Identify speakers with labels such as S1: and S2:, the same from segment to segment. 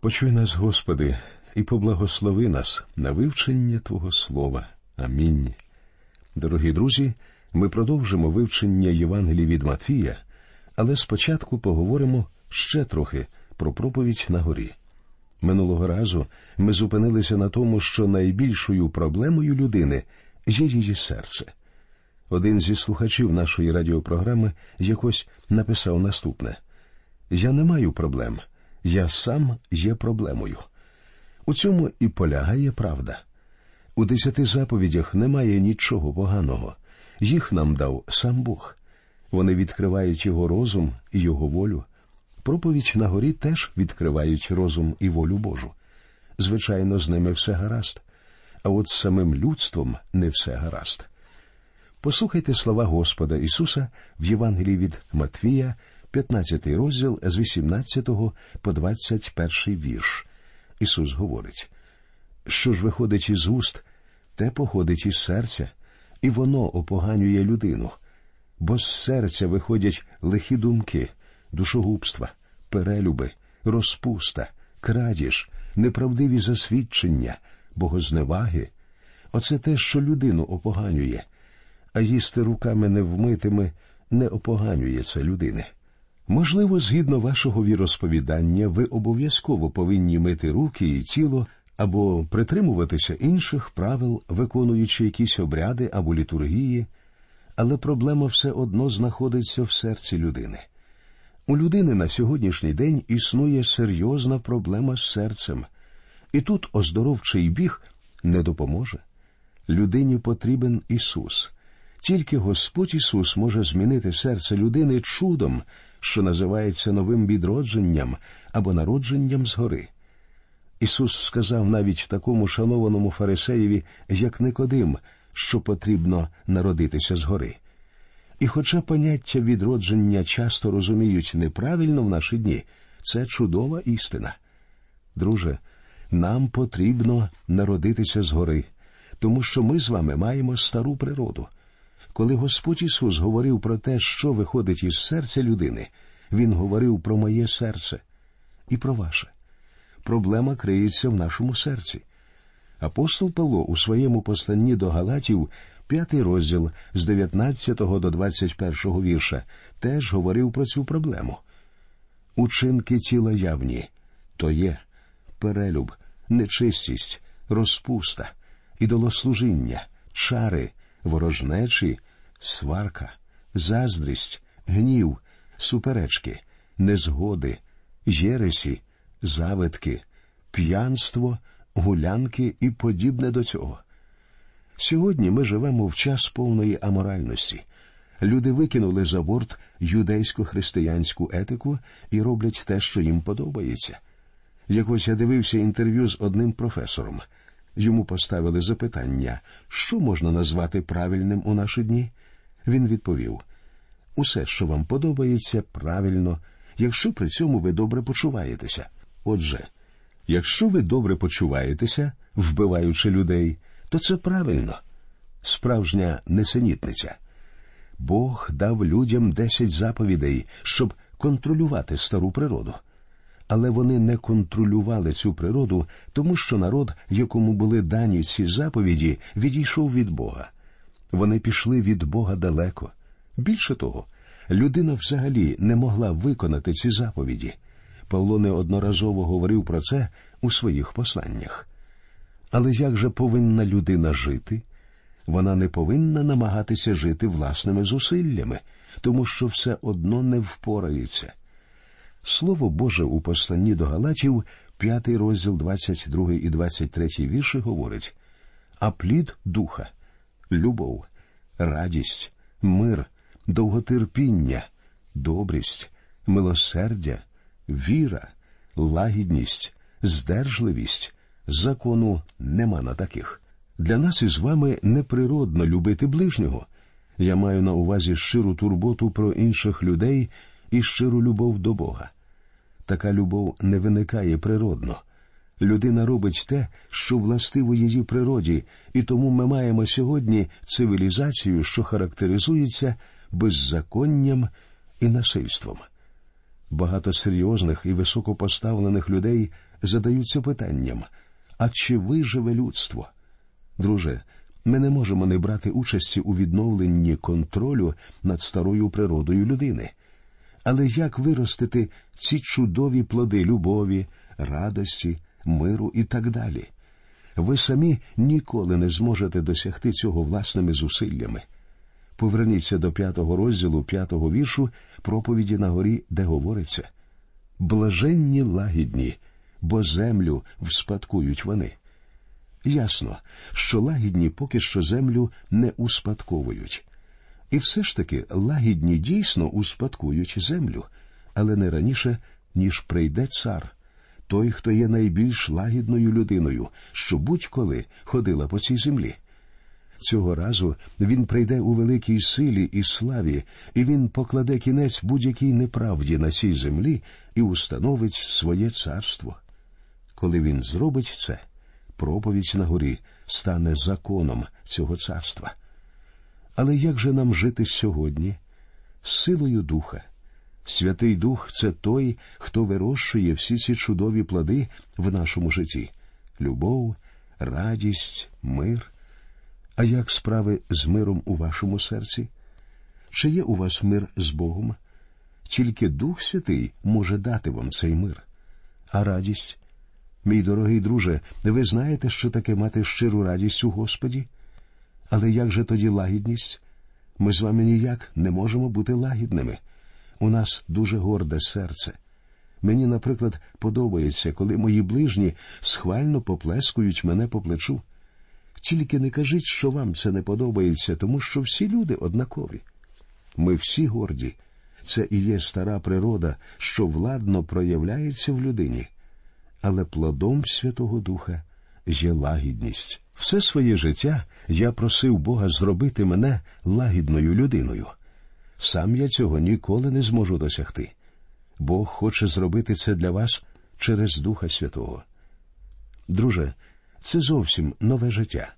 S1: Почуй нас, Господи, і поблагослови нас на вивчення Твого Слова. Амінь. Дорогі друзі, ми продовжимо вивчення Євангелії від Матвія, але спочатку поговоримо ще трохи про проповідь на горі. Минулого разу ми зупинилися на тому, що найбільшою проблемою людини є її серце. Один зі слухачів нашої радіопрограми якось написав наступне: Я не маю проблем, я сам є проблемою. У цьому і полягає правда. У десяти заповідях немає нічого поганого, їх нам дав сам Бог. Вони відкривають його розум і його волю. Проповідь на горі теж відкривають розум і волю Божу. Звичайно, з ними все гаразд, а от з самим людством не все гаразд. Послухайте слова Господа Ісуса в Євангелії від Матвія, 15 розділ з 18 по 21 вірш. Ісус говорить, що ж виходить із уст, те походить із серця, і воно опоганює людину, бо з серця виходять лихі думки, душогубства, перелюби, розпуста, крадіж, неправдиві засвідчення, богозневаги. Оце те, що людину опоганює, а їсти руками невмитими не опоганює це людини. Можливо, згідно вашого віросповідання, ви обов'язково повинні мити руки і тіло або притримуватися інших правил, виконуючи якісь обряди або літургії, але проблема все одно знаходиться в серці людини. У людини на сьогоднішній день існує серйозна проблема з серцем, і тут оздоровчий біг не допоможе. Людині потрібен Ісус. Тільки Господь Ісус може змінити серце людини чудом, що називається новим відродженням або народженням згори. Ісус сказав навіть такому шанованому фарисеєві, як Никодим, що потрібно народитися згори. І хоча поняття відродження часто розуміють неправильно в наші дні, це чудова істина. Друже, нам потрібно народитися згори, тому що ми з вами маємо стару природу. Коли Господь Ісус говорив про те, що виходить із серця людини, Він говорив про моє серце і про ваше. Проблема криється в нашому серці. Апостол Павло у своєму посланні до Галатів, п'ятий розділ з 19 до 21 вірша, теж говорив про цю проблему. Учинки тіла явні то є перелюб, нечистість, розпуста, ідолослужіння, чари, ворожнечі, сварка, заздрість, гнів, суперечки, незгоди, єресі, завитки, п'янство, гулянки і подібне до цього. Сьогодні ми живемо в час повної аморальності. Люди викинули за борт юдейсько-християнську етику і роблять те, що їм подобається. Якось я дивився інтерв'ю з одним професором. Йому поставили запитання, що можна назвати правильним у наші дні. Він відповів усе, що вам подобається, правильно, якщо при цьому ви добре почуваєтеся. Отже, якщо ви добре почуваєтеся, вбиваючи людей, то це правильно, справжня несенітниця. Бог дав людям десять заповідей, щоб контролювати стару природу але вони не контролювали цю природу, тому що народ, якому були дані ці заповіді, відійшов від Бога. Вони пішли від Бога далеко. Більше того, людина взагалі не могла виконати ці заповіді. Павло неодноразово говорив про це у своїх посланнях. Але як же повинна людина жити? Вона не повинна намагатися жити власними зусиллями, тому що все одно не впорається. Слово Боже у посланні до Галатів, п'ятий розділ 22 і 23 вірші говорить а плід духа, любов, радість, мир, довготерпіння, добрість, милосердя, віра, лагідність, здержливість, закону нема на таких. Для нас із вами неприродно любити ближнього. Я маю на увазі щиру турботу про інших людей і щиру любов до Бога. Така любов не виникає природно. Людина робить те, що властиво її природі, і тому ми маємо сьогодні цивілізацію, що характеризується беззаконням і насильством. Багато серйозних і високопоставлених людей задаються питанням а чи виживе людство? Друже, ми не можемо не брати участі у відновленні контролю над старою природою людини. Але як виростити ці чудові плоди любові, радості, миру і так далі? Ви самі ніколи не зможете досягти цього власними зусиллями. Поверніться до п'ятого розділу п'ятого віршу проповіді на горі, де говориться блаженні лагідні, бо землю вспадкують вони. Ясно, що лагідні поки що землю не успадковують. І все ж таки лагідні дійсно успадкують землю, але не раніше, ніж прийде цар, той, хто є найбільш лагідною людиною, що будь-коли ходила по цій землі. Цього разу він прийде у великій силі і славі, і він покладе кінець будь-якій неправді на цій землі і установить своє царство. Коли він зробить це, проповідь на горі стане законом цього царства. Але як же нам жити сьогодні? Силою духа. Святий Дух це той, хто вирощує всі ці чудові плоди в нашому житті любов, радість, мир. А як справи з миром у вашому серці? Чи є у вас мир з Богом? Тільки Дух Святий може дати вам цей мир. А радість? Мій дорогий друже, ви знаєте, що таке мати щиру радість у Господі? Але як же тоді лагідність? Ми з вами ніяк не можемо бути лагідними. У нас дуже горде серце. Мені, наприклад, подобається, коли мої ближні схвально поплескують мене по плечу. Тільки не кажіть, що вам це не подобається, тому що всі люди однакові. Ми всі горді. Це і є стара природа, що владно проявляється в людині але плодом Святого Духа є лагідність. Все своє життя я просив Бога зробити мене лагідною людиною. Сам я цього ніколи не зможу досягти. Бог хоче зробити це для вас через Духа Святого. Друже, це зовсім нове життя.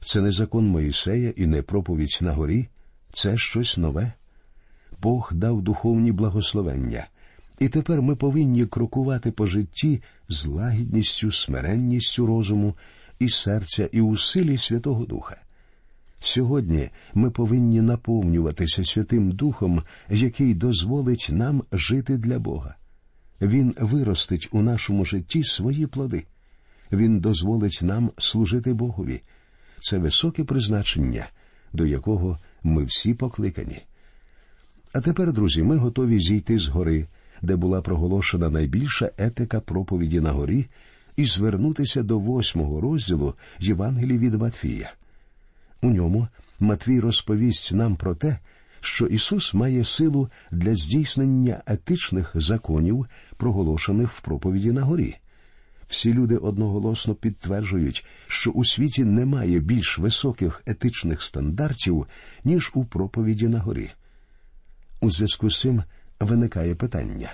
S1: Це не закон Моїсея і не проповідь на горі, це щось нове. Бог дав духовні благословення. І тепер ми повинні крокувати по житті з лагідністю, смиренністю розуму і серця, і у силі Святого Духа. Сьогодні ми повинні наповнюватися Святим Духом, який дозволить нам жити для Бога. Він виростить у нашому житті свої плоди, Він дозволить нам служити Богові. Це високе призначення, до якого ми всі покликані. А тепер, друзі, ми готові зійти з гори де була проголошена найбільша етика проповіді на горі, і звернутися до восьмого розділу Євангелії від Матфія. У ньому Матвій розповість нам про те, що Ісус має силу для здійснення етичних законів, проголошених в проповіді на горі. Всі люди одноголосно підтверджують, що у світі немає більш високих етичних стандартів, ніж у проповіді на горі. У зв'язку з цим виникає питання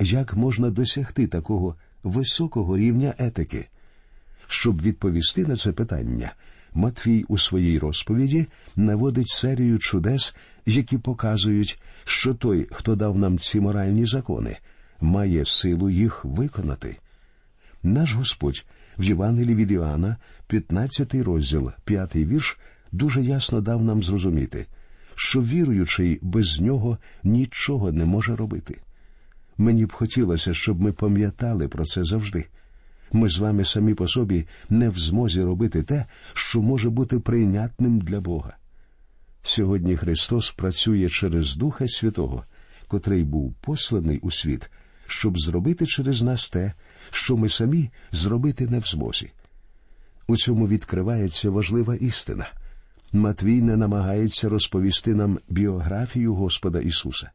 S1: як можна досягти такого високого рівня етики? Щоб відповісти на це питання, Матвій у своїй розповіді наводить серію чудес, які показують, що той, хто дав нам ці моральні закони, має силу їх виконати. Наш Господь в Євангелії від Іоанна, 15 розділ, 5 вірш, дуже ясно дав нам зрозуміти, що віруючий без нього нічого не може робити. Мені б хотілося, щоб ми пам'ятали про це завжди. Ми з вами самі по собі не в змозі робити те, що може бути прийнятним для Бога. Сьогодні Христос працює через Духа Святого, котрий був посланий у світ, щоб зробити через нас те, що ми самі зробити не в змозі. У цьому відкривається важлива істина. Матвій не намагається розповісти нам біографію Господа Ісуса.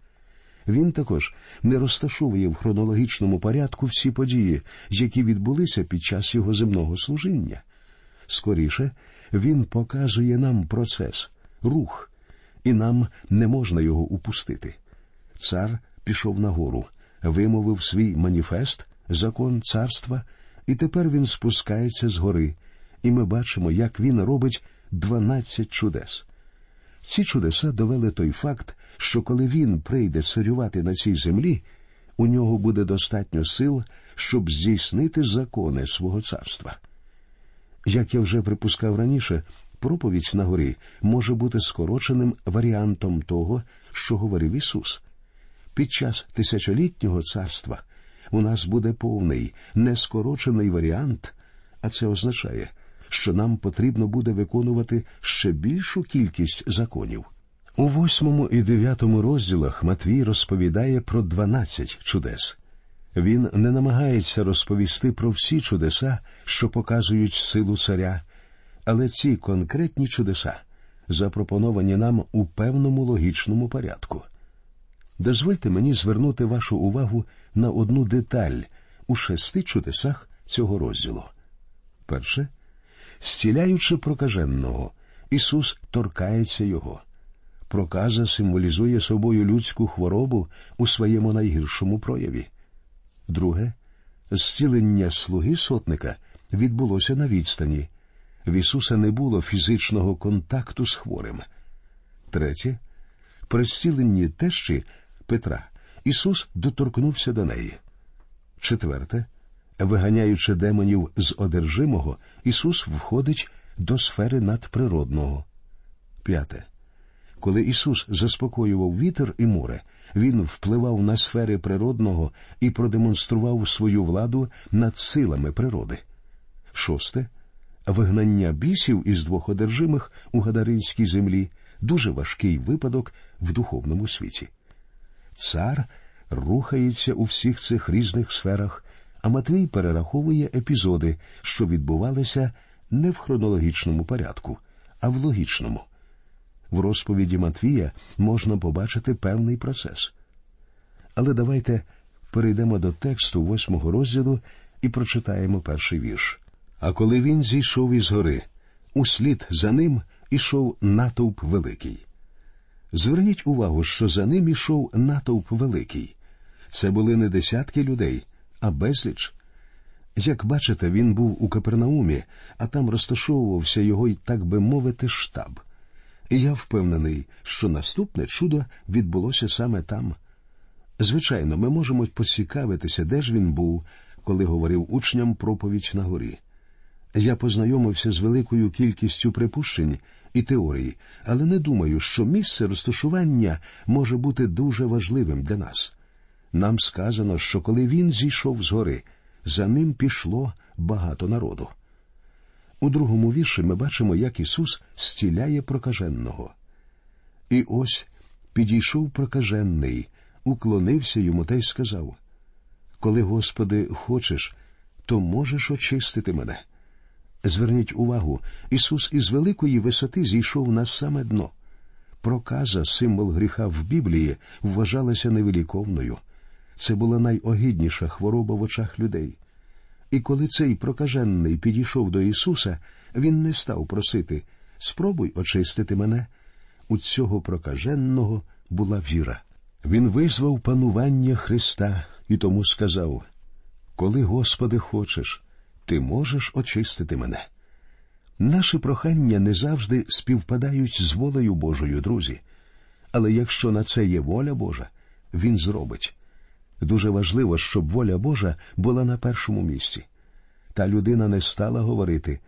S1: Він також не розташовує в хронологічному порядку всі події, які відбулися під час його земного служіння. Скоріше він показує нам процес, рух, і нам не можна його упустити. Цар пішов нагору, вимовив свій маніфест, закон царства, і тепер він спускається з гори, і ми бачимо, як він робить дванадцять чудес. Ці чудеса довели той факт, що коли він прийде царювати на цій землі, у нього буде достатньо сил, щоб здійснити закони свого царства. Як я вже припускав раніше, проповідь на горі може бути скороченим варіантом того, що говорив Ісус. Під час тисячолітнього царства у нас буде повний, нескорочений варіант, а це означає, що нам потрібно буде виконувати ще більшу кількість законів. У восьмому і дев'ятому розділах Матвій розповідає про дванадцять чудес. Він не намагається розповісти про всі чудеса, що показують силу царя, але ці конкретні чудеса запропоновані нам у певному логічному порядку. Дозвольте мені звернути вашу увагу на одну деталь у шести чудесах цього розділу. Перше, зціляючи прокаженого, Ісус торкається його. Проказа символізує собою людську хворобу у своєму найгіршому прояві. Друге, зцілення слуги сотника відбулося на відстані. В Ісуса не було фізичного контакту з хворим. Третє, при зціленні тещі Петра Ісус доторкнувся до неї. Четверте, виганяючи демонів з одержимого, Ісус входить до сфери надприродного. П'яте. Коли Ісус заспокоював вітер і море, Він впливав на сфери природного і продемонстрував свою владу над силами природи. Шосте. Вигнання бісів із двох одержимих у Гадаринській землі дуже важкий випадок в духовному світі. Цар рухається у всіх цих різних сферах, а Матвій перераховує епізоди, що відбувалися не в хронологічному порядку, а в логічному. В розповіді Матвія можна побачити певний процес. Але давайте перейдемо до тексту восьмого розділу і прочитаємо перший вірш. А коли він зійшов із гори, услід за ним ішов натовп великий. Зверніть увагу, що за ним ішов натовп великий. Це були не десятки людей, а безліч. Як бачите, він був у Капернаумі, а там розташовувався його, так би мовити, штаб. Я впевнений, що наступне чудо відбулося саме там. Звичайно, ми можемо поцікавитися, де ж він був, коли говорив учням проповідь на горі. Я познайомився з великою кількістю припущень і теорій, але не думаю, що місце розташування може бути дуже важливим для нас. Нам сказано, що коли він зійшов з гори, за ним пішло багато народу. У другому вірші ми бачимо, як Ісус зціляє прокаженного. І ось підійшов прокаженний, уклонився йому та й сказав Коли, Господи, хочеш, то можеш очистити мене. Зверніть увагу, Ісус із великої висоти зійшов на саме дно. Проказа, символ гріха в Біблії, вважалася невеликовною. Це була найогідніша хвороба в очах людей. І коли цей прокажений підійшов до Ісуса, Він не став просити спробуй очистити мене. У цього прокаженого була віра. Він визвав панування Христа і тому сказав Коли, Господи, хочеш, ти можеш очистити мене. Наші прохання не завжди співпадають з волею Божою, друзі. Але якщо на це є воля Божа, Він зробить. Дуже важливо, щоб воля Божа була на першому місці. Та людина не стала говорити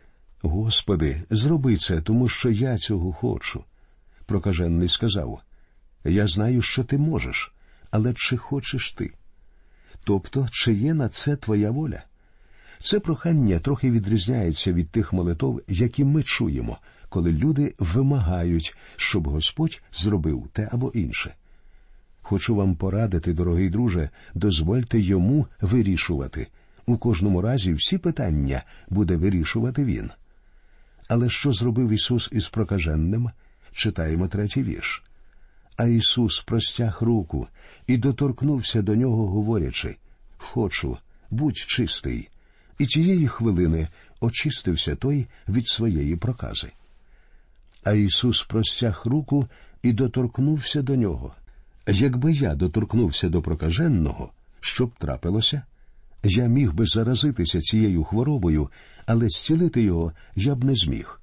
S1: Господи, зроби це, тому що я цього хочу. Прокажений сказав Я знаю, що ти можеш, але чи хочеш ти? Тобто, чи є на це твоя воля? Це прохання трохи відрізняється від тих молитов, які ми чуємо, коли люди вимагають, щоб Господь зробив те або інше. Хочу вам порадити, дорогий друже, дозвольте йому вирішувати. У кожному разі всі питання буде вирішувати він. Але що зробив Ісус із прокаженним? Читаємо третій вірш. А Ісус простяг руку і доторкнувся до нього, говорячи Хочу, будь чистий. І цієї хвилини очистився той від своєї прокази. А Ісус простяг руку і доторкнувся до нього. Якби я доторкнувся до прокаженного, що б трапилося? Я міг би заразитися цією хворобою, але зцілити його я б не зміг.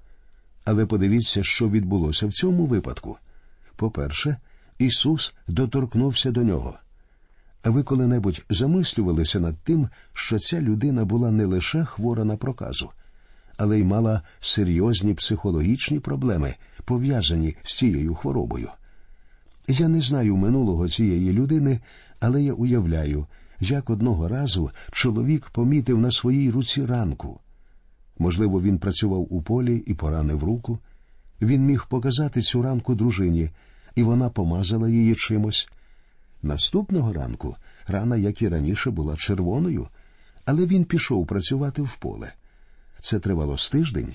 S1: Але подивіться, що відбулося в цьому випадку. По-перше, Ісус доторкнувся до нього. А ви коли-небудь замислювалися над тим, що ця людина була не лише хвора на проказу, але й мала серйозні психологічні проблеми, пов'язані з цією хворобою. Я не знаю минулого цієї людини, але я уявляю, як одного разу чоловік помітив на своїй руці ранку. Можливо, він працював у полі і поранив руку. Він міг показати цю ранку дружині, і вона помазала її чимось. Наступного ранку рана, як і раніше, була червоною, але він пішов працювати в поле. Це тривало з тиждень,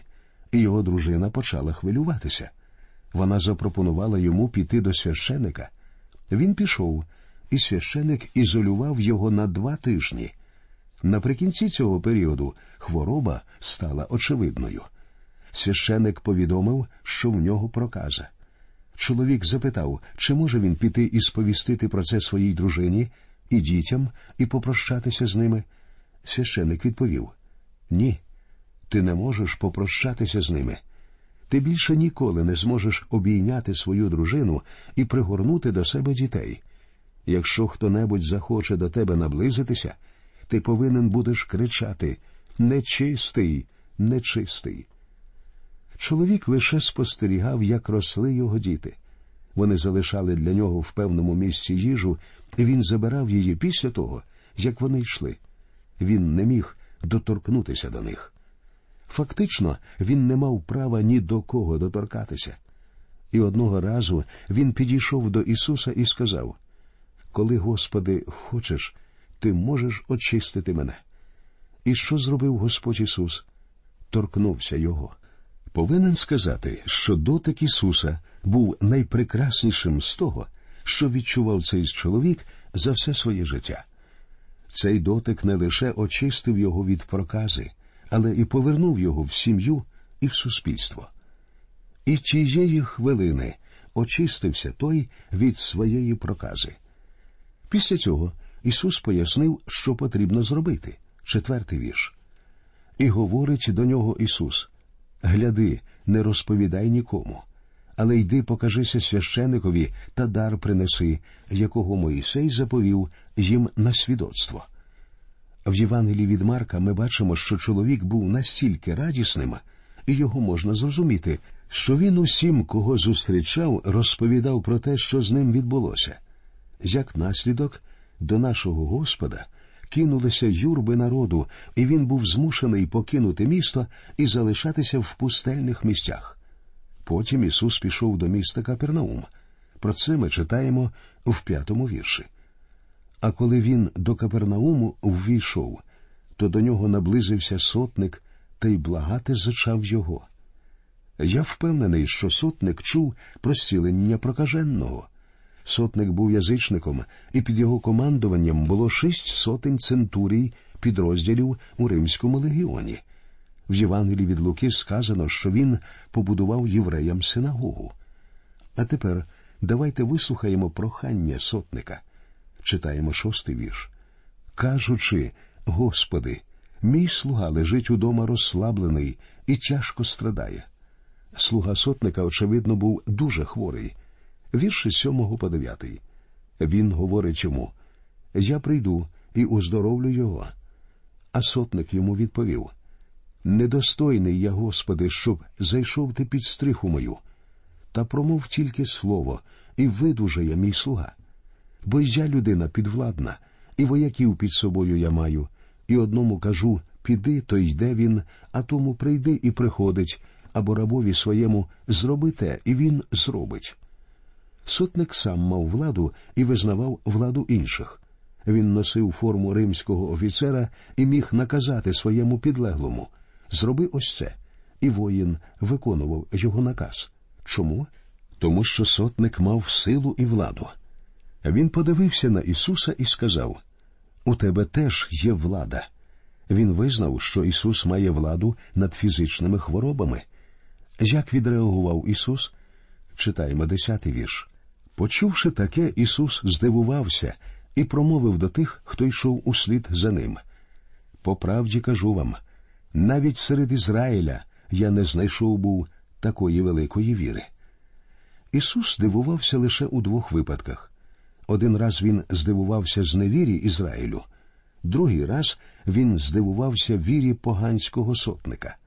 S1: і його дружина почала хвилюватися. Вона запропонувала йому піти до священика. Він пішов, і священик ізолював його на два тижні. Наприкінці цього періоду хвороба стала очевидною. Священик повідомив, що в нього проказа. Чоловік запитав, чи може він піти і сповістити про це своїй дружині і дітям і попрощатися з ними. Священик відповів: Ні, ти не можеш попрощатися з ними. Ти більше ніколи не зможеш обійняти свою дружину і пригорнути до себе дітей. Якщо хто небудь захоче до тебе наблизитися, ти повинен будеш кричати Нечистий, нечистий. Чоловік лише спостерігав, як росли його діти. Вони залишали для нього в певному місці їжу, і він забирав її після того, як вони йшли. Він не міг доторкнутися до них. Фактично, він не мав права ні до кого доторкатися. І одного разу він підійшов до Ісуса і сказав: Коли, Господи, хочеш, ти можеш очистити мене. І що зробив Господь Ісус? Торкнувся Його. Повинен сказати, що дотик Ісуса був найпрекраснішим з того, що відчував цей чоловік за все своє життя. Цей дотик не лише очистив його від прокази, але і повернув його в сім'ю і в суспільство. І тієї хвилини очистився той від своєї прокази. Після цього Ісус пояснив, що потрібно зробити. Четвертий вірш. І говорить до нього Ісус: Гляди, не розповідай нікому, але йди покажися священикові та дар принеси, якого Моїсей заповів їм на свідоцтво. В Євангелії від Марка ми бачимо, що чоловік був настільки радісним, і його можна зрозуміти, що він усім, кого зустрічав, розповідав про те, що з ним відбулося. Як наслідок, до нашого Господа кинулися юрби народу, і він був змушений покинути місто і залишатися в пустельних місцях. Потім Ісус пішов до міста Капернаум. Про це ми читаємо в п'ятому вірші. А коли він до Капернауму ввійшов, то до нього наблизився сотник та й благати зачав його. Я впевнений, що сотник чув про зцілення прокаженого. Сотник був язичником, і під його командуванням було шість сотень центурій підрозділів у Римському легіоні. В Євангелії від Луки сказано, що він побудував євреям синагогу. А тепер давайте вислухаємо прохання сотника. Читаємо шостий вірш. Кажучи, Господи, мій слуга лежить удома розслаблений і тяжко страдає. Слуга сотника, очевидно, був дуже хворий. Вірші сьомого по дев'ятий. Він говорить йому Я прийду і оздоровлю його. А сотник йому відповів Недостойний я, Господи, щоб зайшов ти під стриху мою, та промов тільки слово, і видужає мій слуга. Бо я людина підвладна, і вояків під собою я маю, і одному кажу піди, то йде він, а тому прийди і приходить, або рабові своєму зроби те, і він зробить. Сотник сам мав владу і визнавав владу інших. Він носив форму римського офіцера і міг наказати своєму підлеглому зроби ось це. І воїн виконував його наказ. Чому? Тому що сотник мав силу і владу. Він подивився на Ісуса і сказав: У тебе теж є влада. Він визнав, що Ісус має владу над фізичними хворобами. Як відреагував Ісус? Читаємо десятий вірш. Почувши таке, Ісус здивувався і промовив до тих, хто йшов услід за ним. По правді кажу вам, навіть серед Ізраїля я не знайшов був такої великої віри. Ісус здивувався лише у двох випадках. Один раз він здивувався з невірі Ізраїлю, другий раз він здивувався вірі поганського сотника.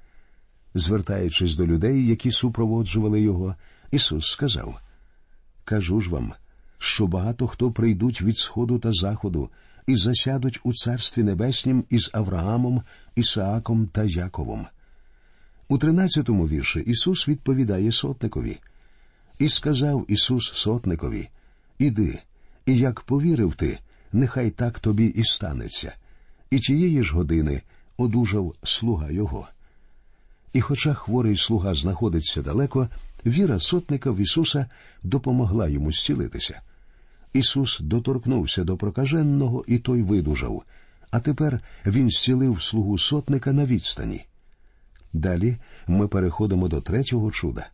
S1: Звертаючись до людей, які супроводжували його, Ісус сказав Кажу ж вам, що багато хто прийдуть від сходу та заходу і засядуть у Царстві Небеснім із Авраамом, Ісааком та Яковом. У тринадцятому вірші Ісус відповідає сотникові. І сказав Ісус сотникові Іди, і як повірив ти, нехай так тобі і станеться, і тієї ж години одужав слуга його. І, хоча хворий слуга знаходиться далеко, віра сотника в Ісуса допомогла йому зцілитися. Ісус доторкнувся до прокаженого, і той видужав, а тепер Він зцілив слугу сотника на відстані. Далі ми переходимо до третього чуда.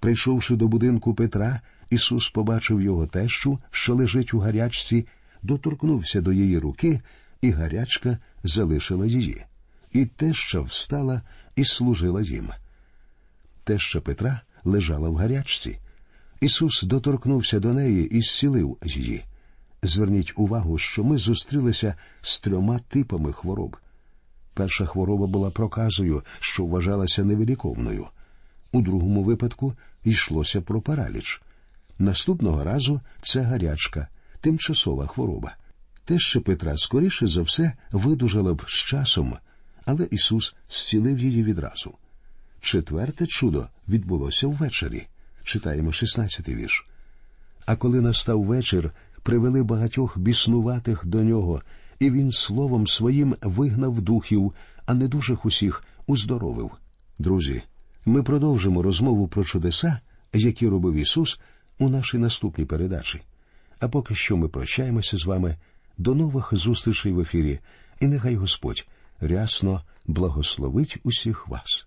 S1: Прийшовши до будинку Петра, Ісус побачив його тещу, що лежить у гарячці, доторкнувся до її руки, і гарячка залишила її. І теща встала і служила їм. Теща Петра лежала в гарячці. Ісус доторкнувся до неї і зцілив її. Зверніть увагу, що ми зустрілися з трьома типами хвороб. Перша хвороба була проказою, що вважалася невеликовною. У другому випадку йшлося про параліч. Наступного разу це гарячка, тимчасова хвороба. Те, що Петра скоріше за все видужала б з часом, але Ісус зцілив її відразу. Четверте чудо відбулося ввечері. Читаємо 16-й вірш. А коли настав вечір, привели багатьох біснуватих до нього, і він словом своїм вигнав духів, а недужих усіх уздоровив. Друзі, ми продовжимо розмову про чудеса, які робив Ісус у нашій наступній передачі. А поки що ми прощаємося з вами. До нових зустрічей в ефірі, і нехай Господь рясно благословить усіх вас.